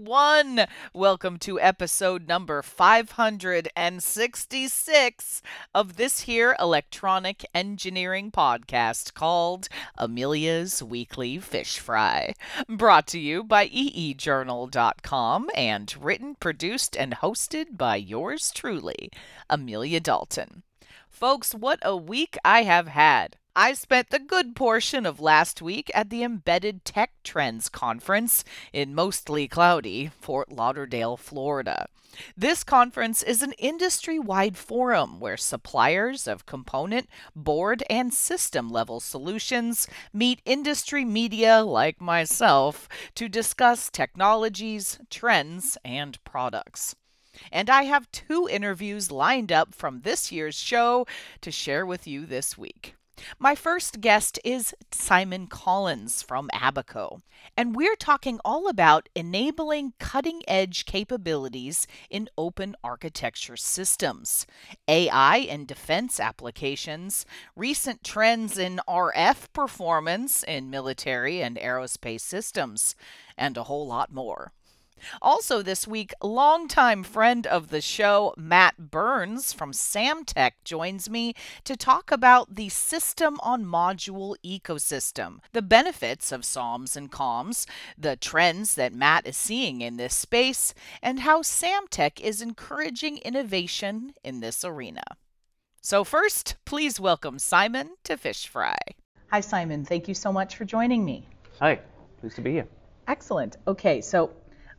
everyone. Welcome to episode number 566 of this here electronic engineering podcast called Amelia's Weekly Fish Fry. Brought to you by eejournal.com and written, produced, and hosted by yours truly, Amelia Dalton. Folks, what a week I have had. I spent the good portion of last week at the Embedded Tech Trends Conference in mostly cloudy Fort Lauderdale, Florida. This conference is an industry wide forum where suppliers of component, board, and system level solutions meet industry media like myself to discuss technologies, trends, and products. And I have two interviews lined up from this year's show to share with you this week. My first guest is Simon Collins from Abaco, and we're talking all about enabling cutting edge capabilities in open architecture systems, AI and defense applications, recent trends in RF performance in military and aerospace systems, and a whole lot more. Also, this week, longtime friend of the show, Matt Burns from Samtec, joins me to talk about the system on module ecosystem, the benefits of SOMs and COMs, the trends that Matt is seeing in this space, and how Samtec is encouraging innovation in this arena. So, first, please welcome Simon to Fish Fry. Hi, Simon. Thank you so much for joining me. Hi, pleased to be here. Excellent. Okay, so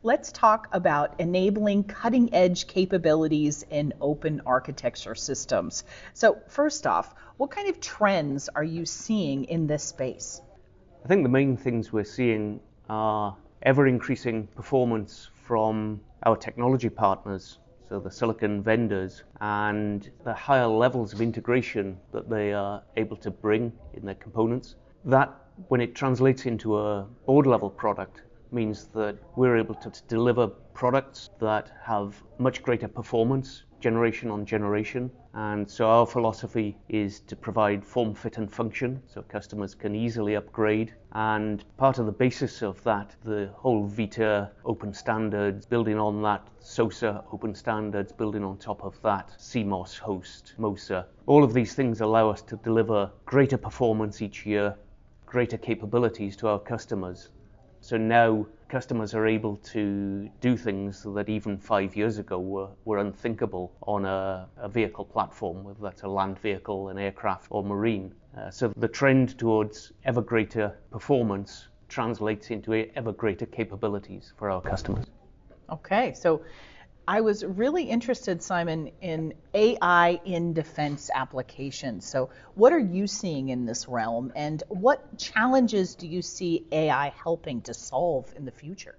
let's talk about enabling cutting edge capabilities in open architecture systems. So, first off, what kind of trends are you seeing in this space? I think the main things we're seeing are ever increasing performance from our technology partners, so the silicon vendors, and the higher levels of integration that they are able to bring in their components. That, when it translates into a board level product, means that we're able to deliver products that have much greater performance generation on generation. And so our philosophy is to provide form, fit, and function so customers can easily upgrade. And part of the basis of that, the whole Vita open standards, building on that SOSA open standards, building on top of that CMOSS host, MOSA. All of these things allow us to deliver greater performance each year, greater capabilities to our customers. So now customers are able to do things that even five years ago were, were unthinkable on a, a vehicle platform, whether that's a land vehicle, an aircraft, or marine. Uh, so the trend towards ever greater performance translates into ever greater capabilities for our customers. Okay, so I was really interested, Simon, in AI in defense applications. So, what are you seeing in this realm, and what challenges do you see AI helping to solve in the future?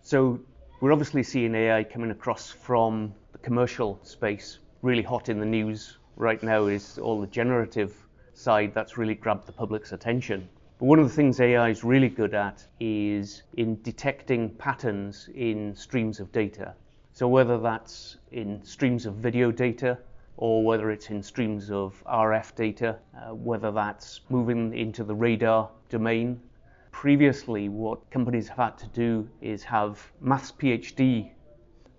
So, we're obviously seeing AI coming across from the commercial space. Really hot in the news right now is all the generative side that's really grabbed the public's attention. But one of the things AI is really good at is in detecting patterns in streams of data. So whether that's in streams of video data or whether it's in streams of RF data, uh, whether that's moving into the radar domain. Previously, what companies have had to do is have maths PhD,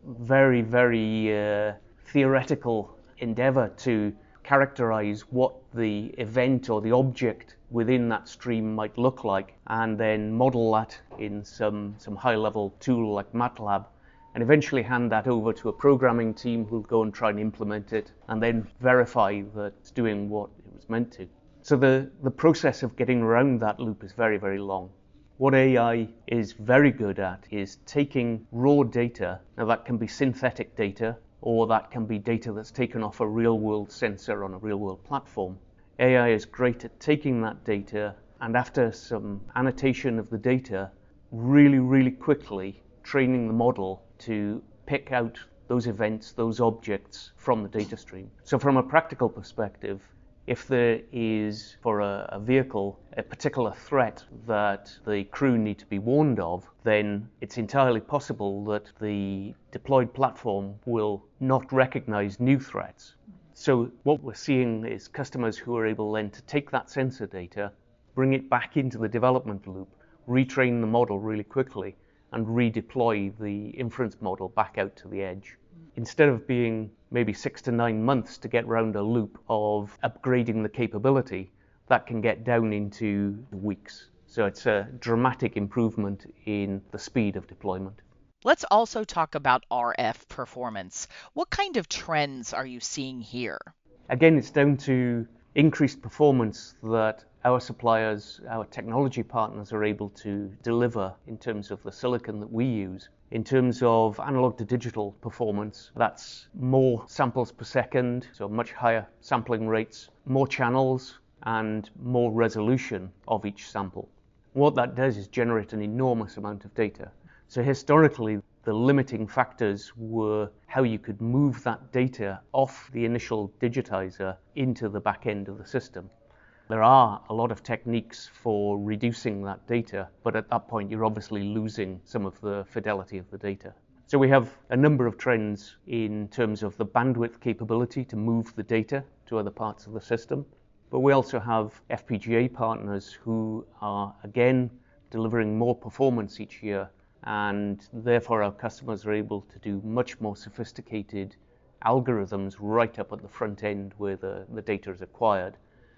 very, very uh, theoretical endeavor to characterize what the event or the object within that stream might look like and then model that in some, some high level tool like MATLAB and eventually hand that over to a programming team who'll go and try and implement it and then verify that it's doing what it was meant to. So the, the process of getting around that loop is very, very long. What AI is very good at is taking raw data, now that can be synthetic data or that can be data that's taken off a real world sensor on a real world platform. AI is great at taking that data and after some annotation of the data, really, really quickly training the model to pick out those events, those objects from the data stream. So, from a practical perspective, if there is for a, a, vehicle a particular threat that the crew need to be warned of, then it's entirely possible that the deployed platform will not recognize new threats. So, what we're seeing is customers who are able then to take that sensor data, bring it back into the development loop, retrain the model really quickly, and redeploy the inference model back out to the edge. Instead of being maybe six to nine months to get round a loop of upgrading the capability, that can get down into weeks. So it's a dramatic improvement in the speed of deployment. Let's also talk about RF performance. What kind of trends are you seeing here? Again, it's down to increased performance that our suppliers, our technology partners are able to deliver in terms of the silicon that we use. In terms of analog to digital performance, that's more samples per second, so much higher sampling rates, more channels, and more resolution of each sample. What that does is generate an enormous amount of data. So historically, the limiting factors were how you could move that data off the initial digitizer into the back end of the system. There are a lot of techniques for reducing that data, but at that point you're obviously losing some of the fidelity of the data. So we have a number of trends in terms of the bandwidth capability to move the data to other parts of the system. But we also have FPGA partners who are again delivering more performance each year, and therefore our customers are able to do much more sophisticated algorithms right up at the front end where the, the data is acquired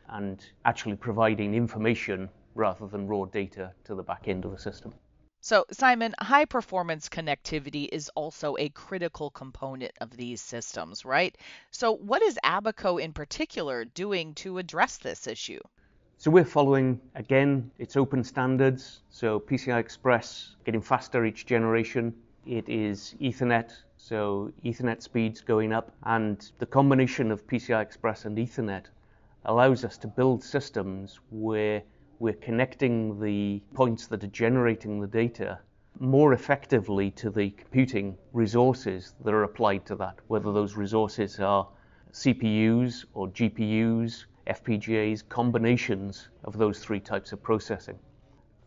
and actually providing information rather than raw data to the back end of the system. So, Simon, high performance connectivity is also a critical component of these systems, right? So, what is Abaco in particular doing to address this issue? So, we're following, again, it's open standards. So, PCI Express getting faster each generation. It is Ethernet, so Ethernet speeds going up. And the combination of PCI Express and Ethernet allows us to build systems where we're connecting the points that are generating the data more effectively to the computing resources that are applied to that, whether those resources are CPUs or GPUs, FPGAs, combinations of those three types of processing.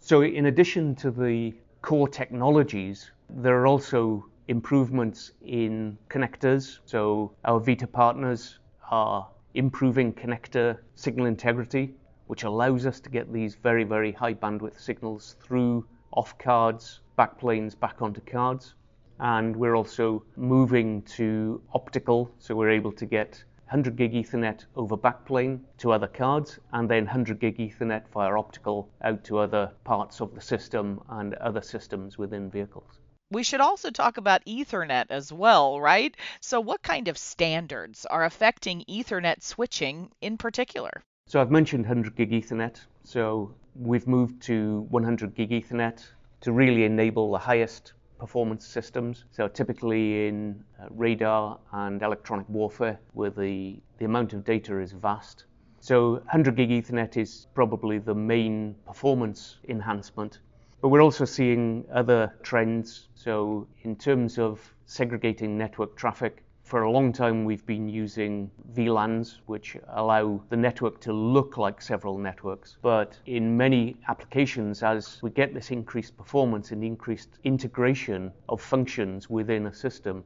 So, in addition to the core technologies, there are also improvements in connectors. So, our Vita partners are improving connector signal integrity which allows us to get these very, very high bandwidth signals through off cards, backplanes, back onto cards. And we're also moving to optical, so we're able to get 100 gig Ethernet over backplane to other cards, and then 100 gig Ethernet via optical out to other parts of the system and other systems within vehicles. We should also talk about Ethernet as well, right? So, what kind of standards are affecting Ethernet switching in particular? So I've mentioned 100 gig Ethernet. So we've moved to 100 gig Ethernet to really enable the highest performance systems. So typically in uh, radar and electronic warfare, where the, the amount of data is vast. So 100 gig Ethernet is probably the main performance enhancement. But we're also seeing other trends. So in terms of segregating network traffic, for a long time, we've been using VLANs, which allow the network to look like several networks. But in many applications, as we get this increased performance and increased integration of functions within a system,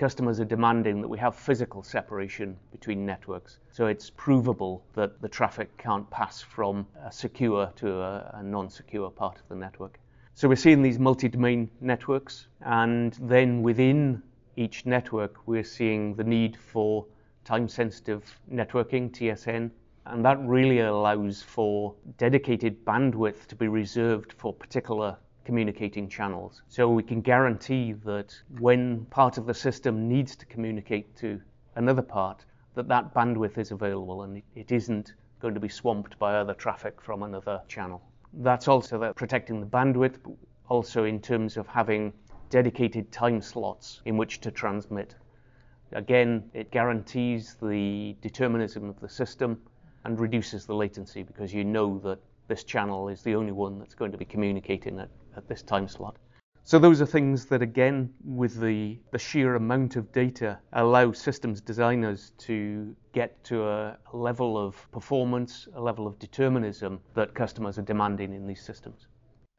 customers are demanding that we have physical separation between networks. So it's provable that the traffic can't pass from a secure to a, a non secure part of the network. So we're seeing these multi domain networks, and then within each network, we're seeing the need for time-sensitive networking, TSN, and that really allows for dedicated bandwidth to be reserved for particular communicating channels. So we can guarantee that when part of the system needs to communicate to another part, that that bandwidth is available and it isn't going to be swamped by other traffic from another channel. That's also that protecting the bandwidth, also in terms of having dedicated time slots in which to transmit. Again, it guarantees the determinism of the system and reduces the latency because you know that this channel is the only one that's going to be communicating at, at this time slot. So those are things that again, with the, the sheer amount of data, allow systems designers to get to a level of performance, a level of determinism that customers are demanding in these systems.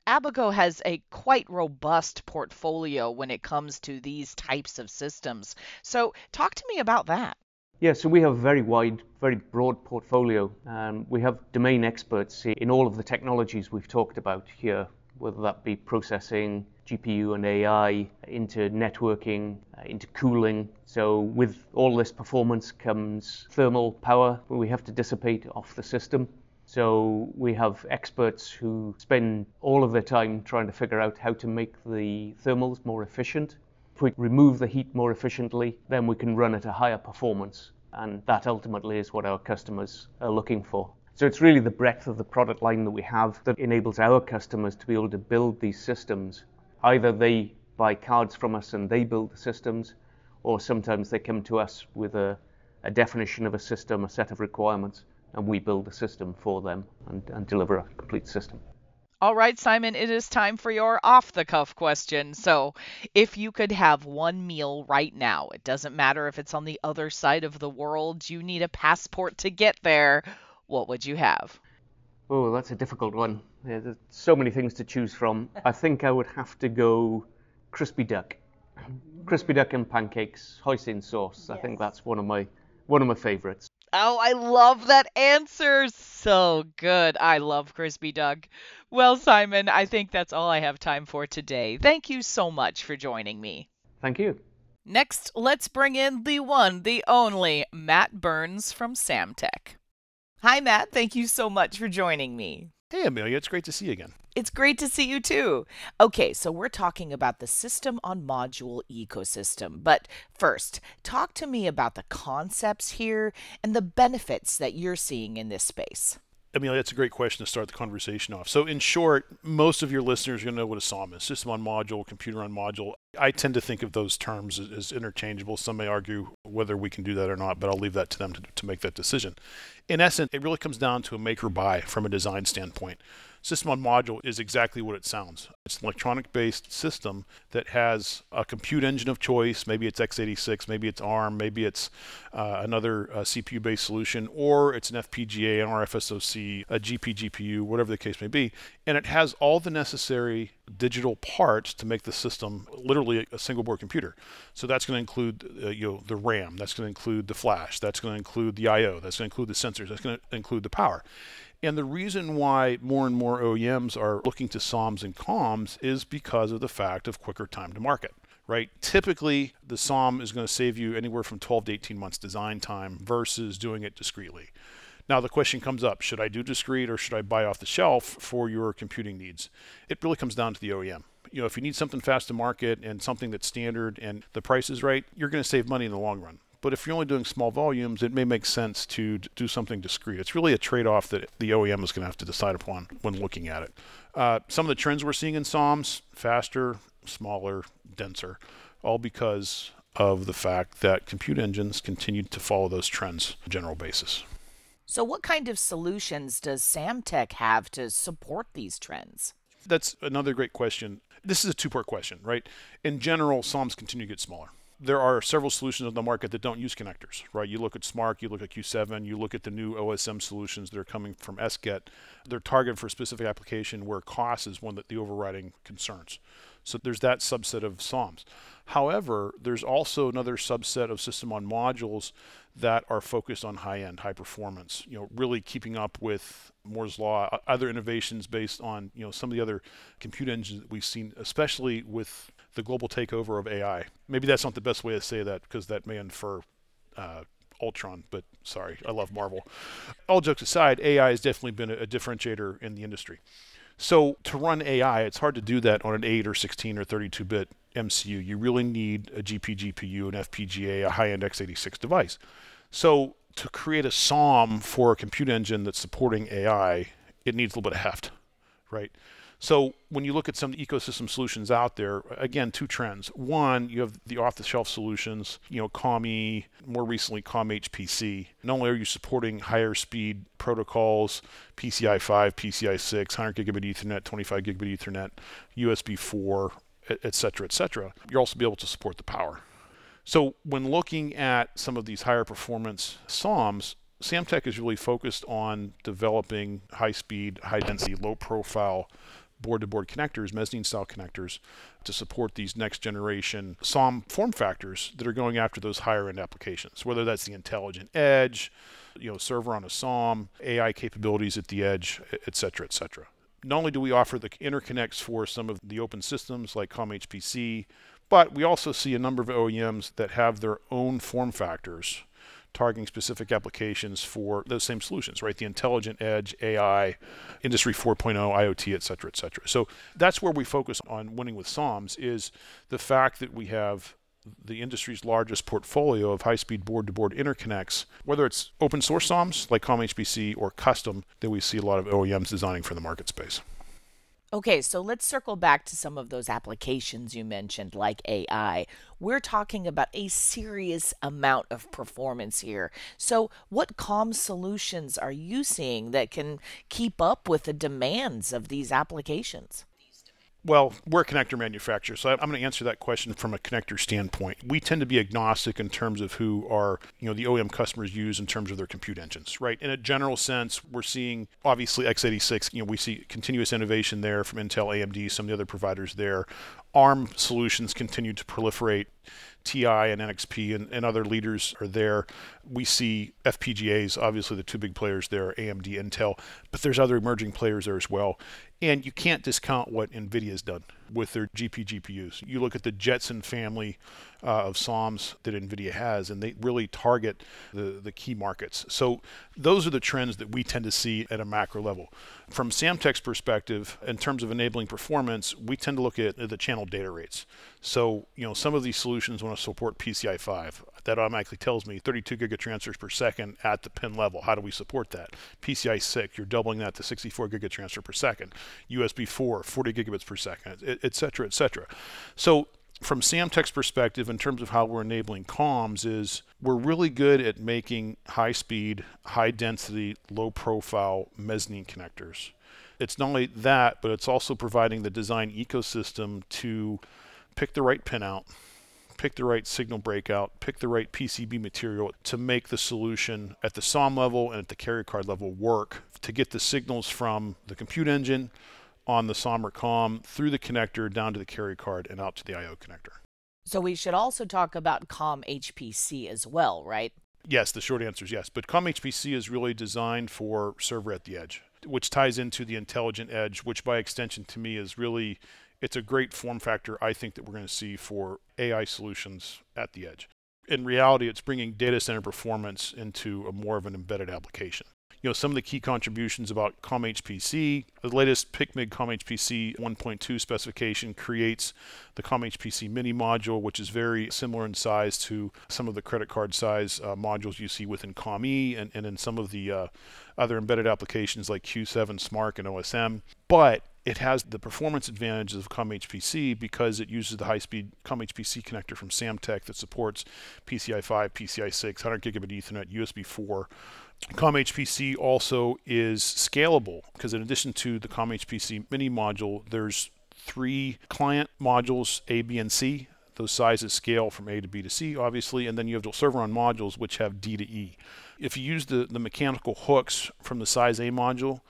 Abaco has a quite robust portfolio when it comes to these types of systems. So, talk to me about that. Yeah, so we have a very wide, very broad portfolio. Um, we have domain experts in all of the technologies we've talked about here whether that be processing, GPU and AI, into networking, uh, into cooling. So with all this performance comes thermal power we have to dissipate off the system. So we have experts who spend all of their time trying to figure out how to make the thermals more efficient. If we remove the heat more efficiently, then we can run at a higher performance. And that ultimately is what our customers are looking for. So it's really the breadth of the product line that we have that enables our customers to be able to build these systems. Either they buy cards from us and they build the systems, or sometimes they come to us with a, a definition of a system, a set of requirements, and we build the system for them and, and deliver a complete system. All right, Simon, it is time for your off the cuff question. So, if you could have one meal right now, it doesn't matter if it's on the other side of the world, you need a passport to get there, what would you have? Oh, that's a difficult one. Yeah, there's so many things to choose from. I think I would have to go crispy duck. Crispy duck and pancakes, hoisin sauce. Yes. I think that's one of my one of my favorites. Oh, I love that answer. So good. I love crispy duck. Well, Simon, I think that's all I have time for today. Thank you so much for joining me. Thank you. Next, let's bring in the one, the only Matt Burns from Samtec. Hi, Matt. Thank you so much for joining me. Hey, Amelia. It's great to see you again. It's great to see you too. Okay, so we're talking about the system on module ecosystem. But first, talk to me about the concepts here and the benefits that you're seeing in this space. Mean, that's a great question to start the conversation off. So, in short, most of your listeners are going to know what a SOM is system on module, computer on module. I tend to think of those terms as, as, interchangeable. Some may argue whether we can do that or not, but I'll leave that to them to, to make that decision. In essence, it really comes down to a make or buy from a design standpoint. System on Module is exactly what it sounds. It's an electronic based system that has a compute engine of choice. Maybe it's x86, maybe it's ARM, maybe it's uh, another uh, CPU based solution, or it's an FPGA, an RFSoC, a GPGPU, whatever the case may be. And it has all the necessary digital parts to make the system literally a single board computer. So that's going to include uh, you know the RAM, that's going to include the flash, that's going to include the I/O, that's going to include the sensors, that's going to include the power. And the reason why more and more OEMs are looking to SOMs and COMs is because of the fact of quicker time to market. Right? Typically, the SOM is going to save you anywhere from 12 to 18 months design time versus doing it discreetly. Now, the question comes up should I do discrete or should I buy off the shelf for your computing needs? It really comes down to the OEM. You know, if you need something fast to market and something that's standard and the price is right, you're going to save money in the long run. But if you're only doing small volumes, it may make sense to do something discrete. It's really a trade off that the OEM is going to have to decide upon when looking at it. Uh, some of the trends we're seeing in SOMs faster, smaller, denser, all because of the fact that compute engines continue to follow those trends on a general basis. So, what kind of solutions does Samtec have to support these trends? That's another great question. This is a two part question, right? In general, SOMs continue to get smaller there are several solutions on the market that don't use connectors, right? You look at SMARC, you look at Q7, you look at the new OSM solutions that are coming from SGET. They're targeted for a specific application where cost is one that the overriding concerns. So there's that subset of SOMs. However, there's also another subset of system on modules that are focused on high end, high performance, you know, really keeping up with Moore's Law, other innovations based on, you know, some of the other compute engines that we've seen, especially with the global takeover of AI. Maybe that's not the best way to say that because that may infer uh, Ultron, but sorry, I love Marvel. All jokes aside, AI has definitely been a, a differentiator in the industry. So to run AI, it's hard to do that on an 8 or 16 or 32 bit MCU. You really need a GP GPU, an FPGA, a high end x86 device. So to create a SOM for a compute engine that's supporting AI, it needs a little bit of heft, right? So when you look at some ecosystem solutions out there, again, two trends. One, you have the off-the-shelf solutions, you know, COM-E, more recently COM-HPC. Not only are you supporting higher speed protocols, PCI 5, PCI 6, 100 gigabit Ethernet, 25 gigabit Ethernet, USB 4, et cetera, et cetera, you'll also be able to support the power. So when looking at some of these higher performance SOMs, Samtec is really focused on developing high speed, high density, low profile board to board connectors, mezzanine style connectors, to support these next generation SOM form factors that are going after those higher end applications, whether that's the intelligent edge, you know, server on a SOM, AI capabilities at the edge, et cetera, et cetera. not only do we offer the interconnects for some of the open systems like COM HPC, but we also see a number of OEMs that have their own form factors targeting specific applications for those same solutions, right? The intelligent edge, AI, Industry 4.0, IoT, et cetera, et cetera. So that's where we focus on winning with SOMs is the fact that we have the industry's largest portfolio of high-speed board-to-board interconnects, whether it's open source SOMs like COM-HPC or custom that we see a lot of OEMs designing for the market space. Okay, so let's circle back to some of those applications you mentioned, like AI. We're talking about a serious amount of performance here. So, what COM solutions are you seeing that can keep up with the demands of these applications? Well, we're a connector manufacturer, so I'm going to answer that question from a connector standpoint. We tend to be agnostic in terms of who our, you know, the OEM customers use in terms of their compute engines, right? In a general sense, we're seeing obviously x86, you know, we see continuous innovation there from Intel, AMD, some of the other providers there. ARM solutions continue to proliferate. TI and NXP and, and, other leaders are there. We see FPGAs, obviously the two big players there, are AMD, Intel, but there's other emerging players there as well. And you can't discount what NVIDIA's done with their GP GPUs. You look at the Jetson family uh, of SOMs that NVIDIA has, and they really target the, the key markets. So those are the trends that we tend to see at a macro level. From Samtec's perspective, in terms of enabling performance, we tend to look at the channel data rates. So, you know, some of these solutions want to support PCI 5 that automatically tells me 32 gigatransfers per second at the pin level. How do we support that? PCI 6, you're doubling that to 64 gigatransfer per second. USB 4, 40 gigabits per second, et cetera, et cetera. So from Samtec's perspective, in terms of how we're enabling COMs, is we're really good at making high speed, high density, low profile mezzanine connectors. It's not only that, but it's also providing the design ecosystem to pick the right pin out, pick the right signal breakout, pick the right PCB material to make the solution at the SOM level and at the carrier card level work to get the signals from the compute engine on the SOM or COM through the connector down to the carrier card and out to the I/O connector. So we should also talk about COM HPC as well, right? Yes, the short answer is yes. But COM HPC is really designed for server at the edge, which ties into the intelligent edge, which by extension to me is really it's a great form factor I think that we're going to see for AI solutions at the edge. In reality, it's bringing data center performance into a more of an embedded application. You know, some of the key contributions about COM HPC, the latest PICMG COM HPC 1.2 specification creates the COM HPC mini module, which is very similar in size to some of the credit card size uh, modules you see within COM-E and, and in some of the uh, other embedded applications like Q7, SMARC, and OSM. But it has the performance advantages of COM-HPC because it uses the high-speed COM-HPC connector from Samtec that supports PCI 5, PCI 6, 100 gigabit Ethernet, USB 4. COM-HPC also is scalable because in addition to the COM-HPC mini module, there's three client modules A, B, and C. Those sizes scale from A to B to C, obviously, and then you have the server on modules which have D to E. If you use the, the mechanical hooks from the size A module,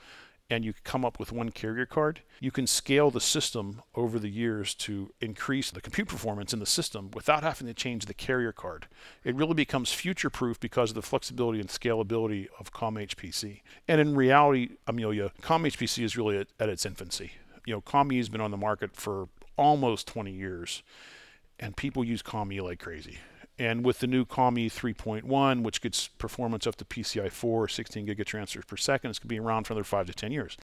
and you come up with one carrier card, you can scale the system over the years to increase the compute performance in the system without having to change the carrier card. It really becomes future proof because of the flexibility and scalability of COM HPC. And in reality, Amelia, COM HPC is really at, at its infancy. You know, COM has been on the market for almost 20 years, and people use COM like crazy. And with the new COM-E 3.1, which gets performance up to PCI 4, 16 gigatransfers per second, it's going to be around for another 5 to 10 years.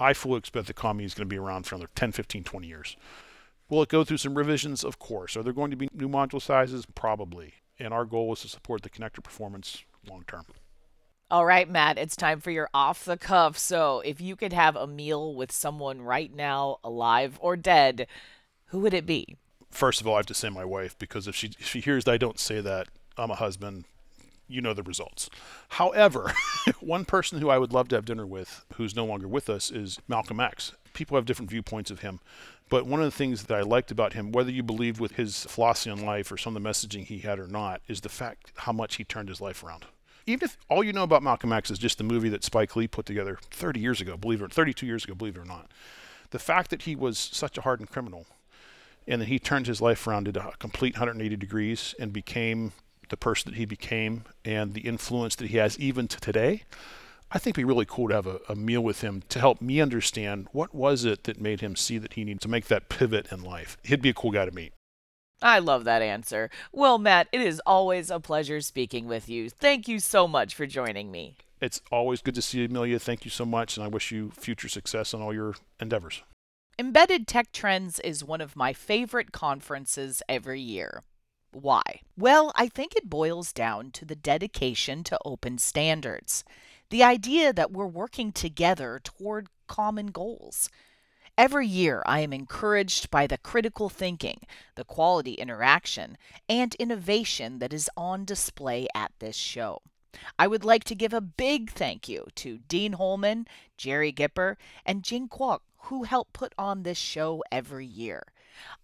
I fully expect the COM-E is going to be around for another 10, 15, 20 years. Will it go through some revisions? Of course. Are there going to be new module sizes? Probably. And our goal is to support the connector performance long term. All right, Matt, it's time for your off the cuff. So, if you could have a meal with someone right now, alive or dead, who would it be? First of all, I have to say my wife because if she if she hears that I don't say that, I'm a husband. You know the results. However, one person who I would love to have dinner with, who's no longer with us, is Malcolm X. People have different viewpoints of him, but one of the things that I liked about him, whether you believe with his philosophy on life or some of the messaging he had or not, is the fact how much he turned his life around even if all you know about Malcolm X is just the movie that Spike Lee put together 30 years ago, believe it or 32 years ago, believe it or not, the fact that he was such a hardened criminal and then he turned his life around at a complete 180 degrees and became the person that he became and the influence that he has even to today. I think it'd be really cool to have a, a meal with him to help me understand what was it that made him see that he needed to make that pivot in life. He'd be a cool guy to meet. I love that answer. Well, Matt, it is always a pleasure speaking with you. Thank you so much for joining me. It's always good to see you, Amelia. Thank you so much, and I wish you future success in all your endeavors. Embedded Tech Trends is one of my favorite conferences every year. Why? Well, I think it boils down to the dedication to open standards. The idea that we're working together toward common goals. Every year, I am encouraged by the critical thinking, the quality interaction, and innovation that is on display at this show. I would like to give a big thank you to Dean Holman, Jerry Gipper, and Jing Kwok, who help put on this show every year.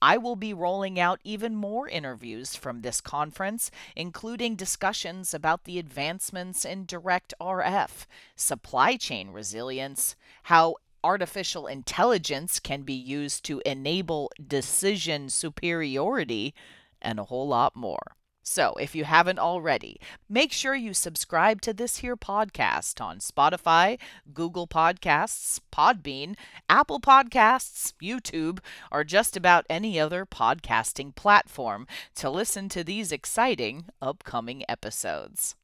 I will be rolling out even more interviews from this conference, including discussions about the advancements in direct RF, supply chain resilience, how artificial intelligence can be used to enable decision superiority, and a whole lot more. So, if you haven't already, make sure you subscribe to this here podcast on Spotify, Google Podcasts, Podbean, Apple Podcasts, YouTube, or just about any other podcasting platform to listen to these exciting upcoming episodes.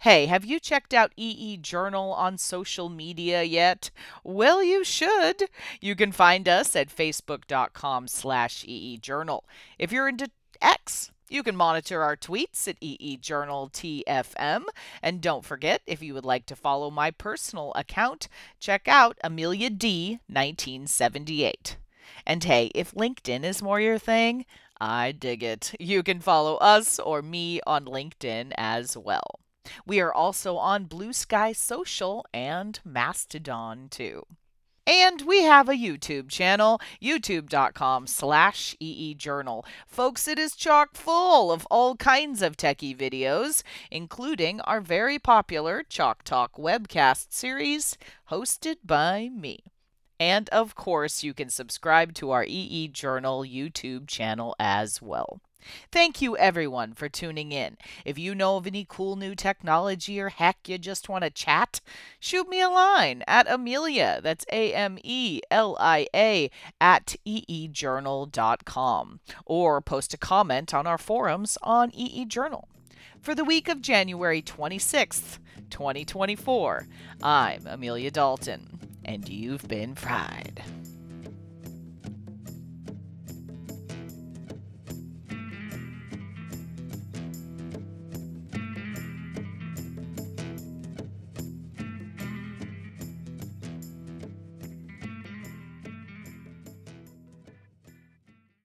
Hey, have you checked out EE Journal on social media yet? Well, you should. You can find us at facebook.com slash EE Journal. If you're into X, you can monitor our tweets at EE Journal TFM. And don't forget, if you would like to follow my personal account, check out Amelia D 1978. And hey, if LinkedIn is more your thing, I dig it. You can follow us or me on LinkedIn as well. We are also on Blue Sky Social and Mastodon too. And we have a YouTube channel, youtube.com slash eejournal. Folks, it is chock full of all kinds of techie videos, including our very popular Chalk Talk webcast series, hosted by me. And of course, you can subscribe to our EE Journal YouTube channel as well. Thank you, everyone, for tuning in. If you know of any cool new technology or heck you just want to chat, shoot me a line at Amelia, that's A M E L I A, at eejournal.com, or post a comment on our forums on EE Journal. For the week of January 26th, 2024, I'm Amelia Dalton, and you've been fried.